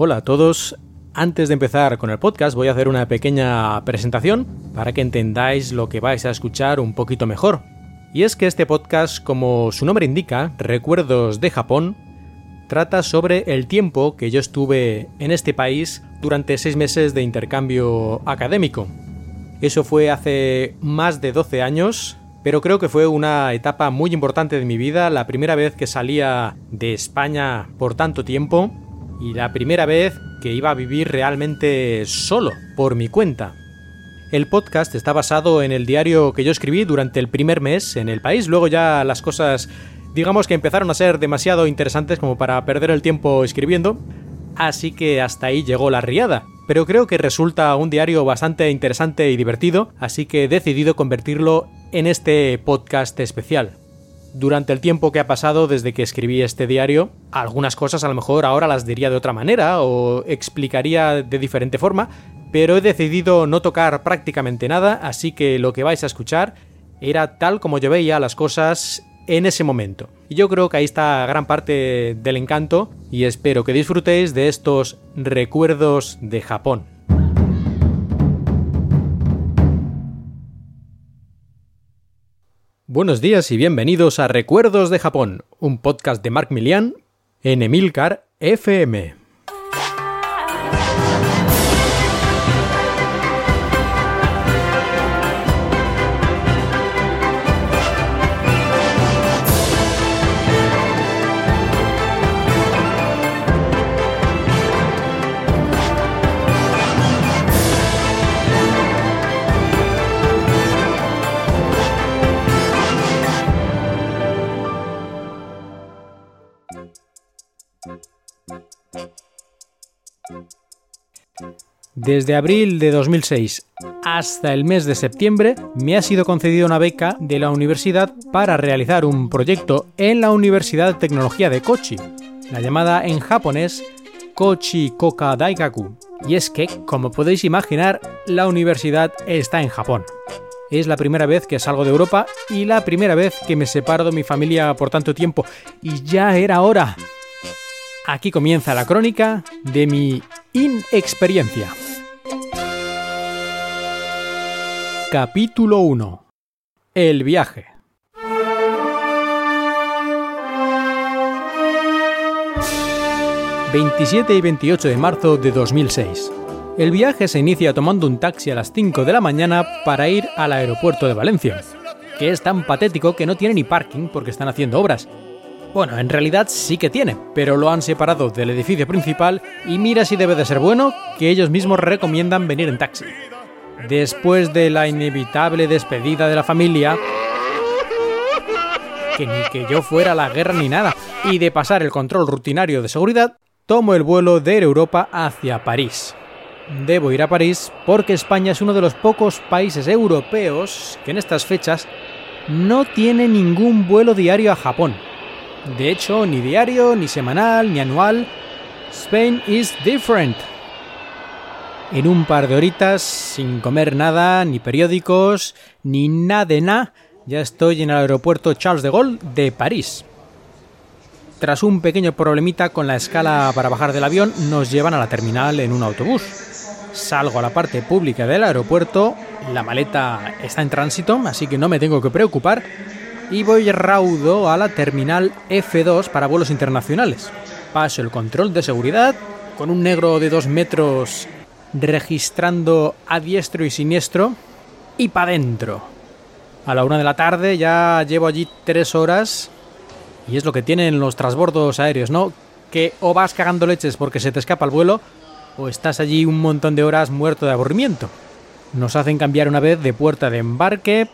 Hola a todos. Antes de empezar con el podcast voy a hacer una pequeña presentación para que entendáis lo que vais a escuchar un poquito mejor. Y es que este podcast, como su nombre indica, Recuerdos de Japón, trata sobre el tiempo que yo estuve en este país durante seis meses de intercambio académico. Eso fue hace más de 12 años, pero creo que fue una etapa muy importante de mi vida, la primera vez que salía de España por tanto tiempo y la primera vez que iba a vivir realmente solo, por mi cuenta. El podcast está basado en el diario que yo escribí durante el primer mes en el país, luego ya las cosas digamos que empezaron a ser demasiado interesantes como para perder el tiempo escribiendo, así que hasta ahí llegó la riada. Pero creo que resulta un diario bastante interesante y divertido, así que he decidido convertirlo en este podcast especial durante el tiempo que ha pasado desde que escribí este diario, algunas cosas a lo mejor ahora las diría de otra manera o explicaría de diferente forma, pero he decidido no tocar prácticamente nada, así que lo que vais a escuchar era tal como yo veía las cosas en ese momento. Y yo creo que ahí está gran parte del encanto y espero que disfrutéis de estos recuerdos de Japón. Buenos días y bienvenidos a Recuerdos de Japón, un podcast de Mark Milian en Emilcar FM. Desde abril de 2006 hasta el mes de septiembre me ha sido concedida una beca de la universidad para realizar un proyecto en la Universidad de Tecnología de Kochi, la llamada en japonés Kochi Koka Daigaku. Y es que, como podéis imaginar, la universidad está en Japón. Es la primera vez que salgo de Europa y la primera vez que me separo de mi familia por tanto tiempo. Y ya era hora. Aquí comienza la crónica de mi inexperiencia. Capítulo 1. El viaje. ...27 y 28 de marzo de 2006. El viaje se inicia tomando un taxi a las 5 de la mañana para ir al aeropuerto de Valencia, que es tan patético que no tiene ni parking porque están haciendo obras. Bueno, en realidad sí que tiene, pero lo han separado del edificio principal y mira si debe de ser bueno que ellos mismos recomiendan venir en taxi. Después de la inevitable despedida de la familia, que ni que yo fuera a la guerra ni nada, y de pasar el control rutinario de seguridad, tomo el vuelo de Europa hacia París. Debo ir a París porque España es uno de los pocos países europeos que en estas fechas no tiene ningún vuelo diario a Japón. De hecho, ni diario, ni semanal, ni anual. Spain is different. En un par de horitas, sin comer nada, ni periódicos, ni nada de nada, ya estoy en el aeropuerto Charles de Gaulle de París. Tras un pequeño problemita con la escala para bajar del avión, nos llevan a la terminal en un autobús. Salgo a la parte pública del aeropuerto, la maleta está en tránsito, así que no me tengo que preocupar, y voy raudo a la terminal F2 para vuelos internacionales. Paso el control de seguridad, con un negro de dos metros registrando a diestro y siniestro y para adentro. A la una de la tarde ya llevo allí tres horas y es lo que tienen los transbordos aéreos, ¿no? Que o vas cagando leches porque se te escapa el vuelo o estás allí un montón de horas muerto de aburrimiento. Nos hacen cambiar una vez de puerta de embarque,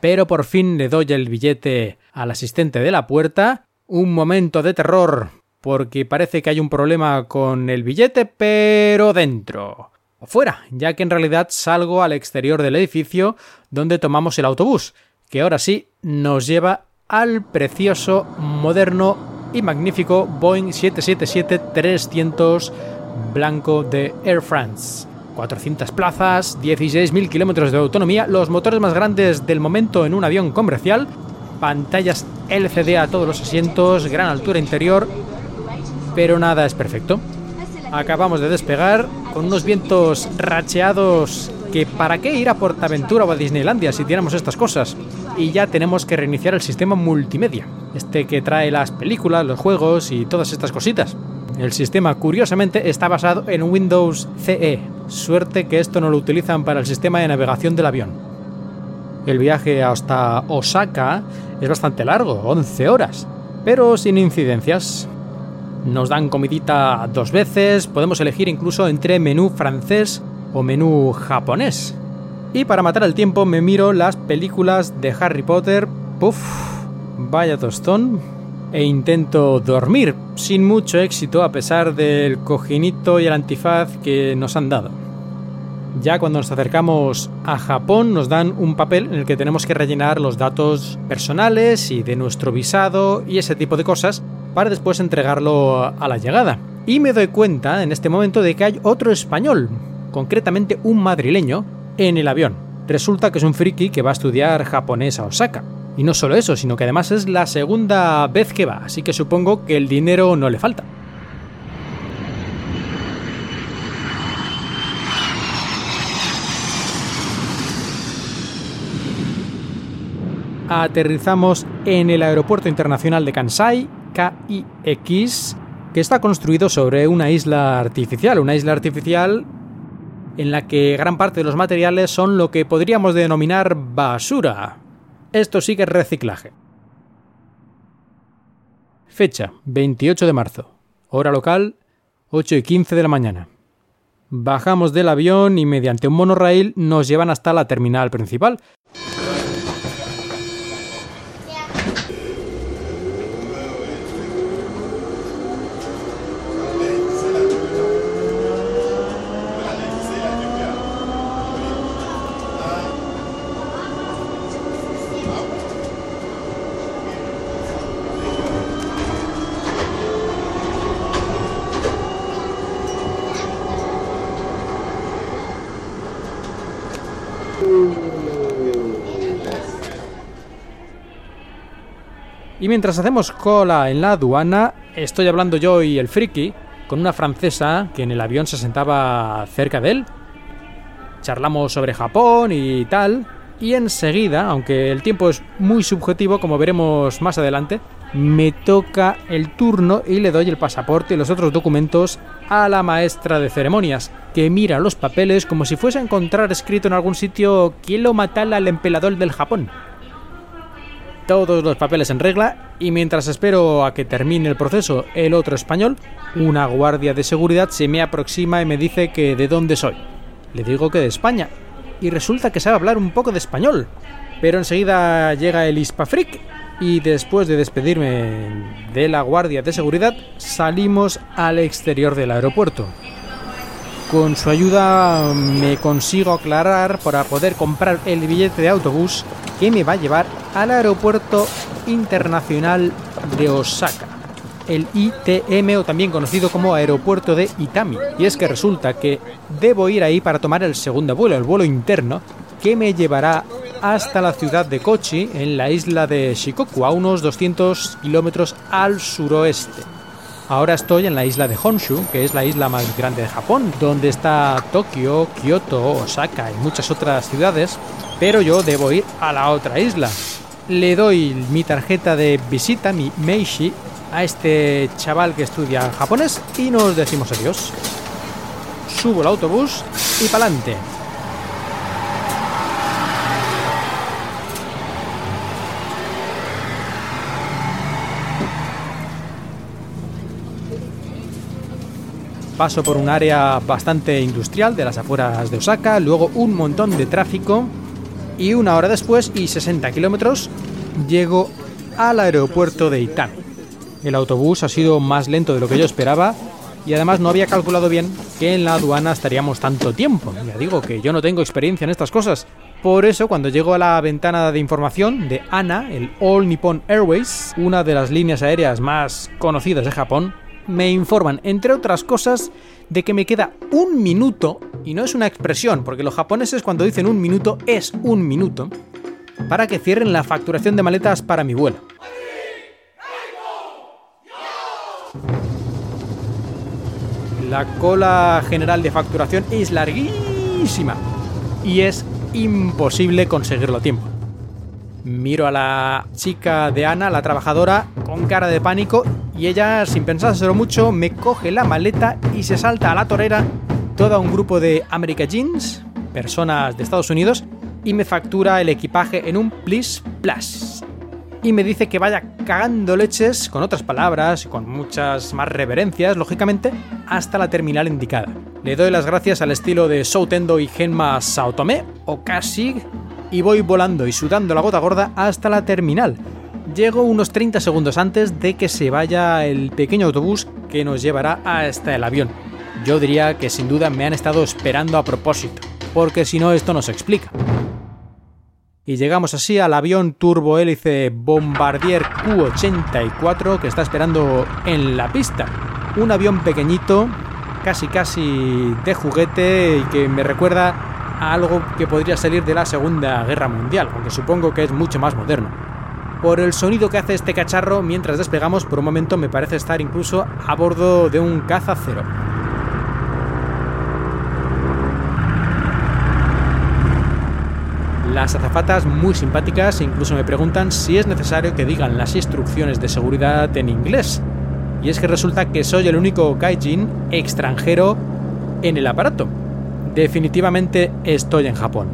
pero por fin le doy el billete al asistente de la puerta. Un momento de terror porque parece que hay un problema con el billete, pero dentro. Fuera, ya que en realidad salgo al exterior del edificio donde tomamos el autobús, que ahora sí nos lleva al precioso, moderno y magnífico Boeing 777-300 blanco de Air France. 400 plazas, 16.000 kilómetros de autonomía, los motores más grandes del momento en un avión comercial, pantallas LCD a todos los asientos, gran altura interior, pero nada es perfecto. Acabamos de despegar con unos vientos racheados que para qué ir a Portaventura o a Disneylandia si tenemos estas cosas. Y ya tenemos que reiniciar el sistema multimedia, este que trae las películas, los juegos y todas estas cositas. El sistema, curiosamente, está basado en Windows CE. Suerte que esto no lo utilizan para el sistema de navegación del avión. El viaje hasta Osaka es bastante largo, 11 horas, pero sin incidencias. Nos dan comidita dos veces, podemos elegir incluso entre menú francés o menú japonés. Y para matar el tiempo me miro las películas de Harry Potter, puff, vaya tostón, e intento dormir, sin mucho éxito a pesar del cojinito y el antifaz que nos han dado. Ya cuando nos acercamos a Japón nos dan un papel en el que tenemos que rellenar los datos personales y de nuestro visado y ese tipo de cosas para después entregarlo a la llegada. Y me doy cuenta en este momento de que hay otro español, concretamente un madrileño, en el avión. Resulta que es un friki que va a estudiar japonés a Osaka. Y no solo eso, sino que además es la segunda vez que va, así que supongo que el dinero no le falta. Aterrizamos en el Aeropuerto Internacional de Kansai, KIX, que está construido sobre una isla artificial, una isla artificial en la que gran parte de los materiales son lo que podríamos denominar basura. Esto sí que es reciclaje. Fecha 28 de marzo. Hora local 8 y 15 de la mañana. Bajamos del avión y mediante un monorail nos llevan hasta la terminal principal, Y mientras hacemos cola en la aduana, estoy hablando yo y el friki con una francesa que en el avión se sentaba cerca de él. Charlamos sobre Japón y tal. Y enseguida, aunque el tiempo es muy subjetivo, como veremos más adelante, me toca el turno y le doy el pasaporte y los otros documentos a la maestra de ceremonias, que mira los papeles como si fuese a encontrar escrito en algún sitio quién lo matala al emperador del Japón todos los papeles en regla y mientras espero a que termine el proceso el otro español, una guardia de seguridad se me aproxima y me dice que de dónde soy. Le digo que de España y resulta que sabe hablar un poco de español. Pero enseguida llega el Hispafric y después de despedirme de la guardia de seguridad salimos al exterior del aeropuerto. Con su ayuda me consigo aclarar para poder comprar el billete de autobús que me va a llevar al aeropuerto internacional de Osaka, el ITM o también conocido como aeropuerto de Itami. Y es que resulta que debo ir ahí para tomar el segundo vuelo, el vuelo interno, que me llevará hasta la ciudad de Kochi, en la isla de Shikoku, a unos 200 kilómetros al suroeste. Ahora estoy en la isla de Honshu, que es la isla más grande de Japón, donde está Tokio, Kioto, Osaka y muchas otras ciudades, pero yo debo ir a la otra isla. Le doy mi tarjeta de visita, mi Meishi, a este chaval que estudia japonés y nos decimos adiós. Subo el autobús y pa'lante. Paso por un área bastante industrial de las afueras de Osaka, luego un montón de tráfico y una hora después y 60 kilómetros llego al aeropuerto de Itami. El autobús ha sido más lento de lo que yo esperaba y además no había calculado bien que en la aduana estaríamos tanto tiempo. Ya digo que yo no tengo experiencia en estas cosas. Por eso, cuando llego a la ventana de información de ANA, el All Nippon Airways, una de las líneas aéreas más conocidas de Japón, me informan, entre otras cosas, de que me queda un minuto, y no es una expresión, porque los japoneses cuando dicen un minuto es un minuto, para que cierren la facturación de maletas para mi vuelo. La cola general de facturación es larguísima y es imposible conseguirlo a tiempo. Miro a la chica de Ana, la trabajadora, con cara de pánico y ella, sin pensárselo mucho, me coge la maleta y se salta a la torera todo un grupo de America Jeans, personas de Estados Unidos, y me factura el equipaje en un Please Plus. Y me dice que vaya cagando leches, con otras palabras, con muchas más reverencias, lógicamente, hasta la terminal indicada. Le doy las gracias al estilo de Soutendo y Genma Saotome, o Kasig, y voy volando y sudando la gota gorda hasta la terminal. Llego unos 30 segundos antes de que se vaya el pequeño autobús que nos llevará hasta el avión. Yo diría que sin duda me han estado esperando a propósito, porque si no esto no se explica y llegamos así al avión turbohélice Bombardier Q-84 que está esperando en la pista. Un avión pequeñito, casi casi de juguete y que me recuerda algo que podría salir de la Segunda Guerra Mundial, aunque supongo que es mucho más moderno. Por el sonido que hace este cacharro mientras despegamos, por un momento me parece estar incluso a bordo de un caza cero. Las azafatas muy simpáticas incluso me preguntan si es necesario que digan las instrucciones de seguridad en inglés. Y es que resulta que soy el único gaijin extranjero en el aparato. Definitivamente estoy en Japón.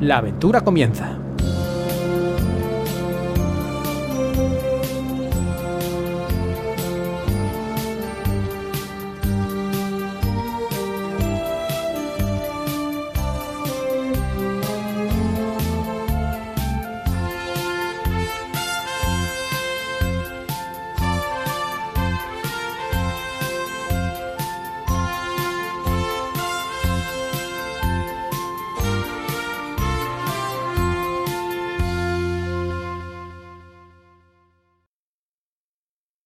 La aventura comienza.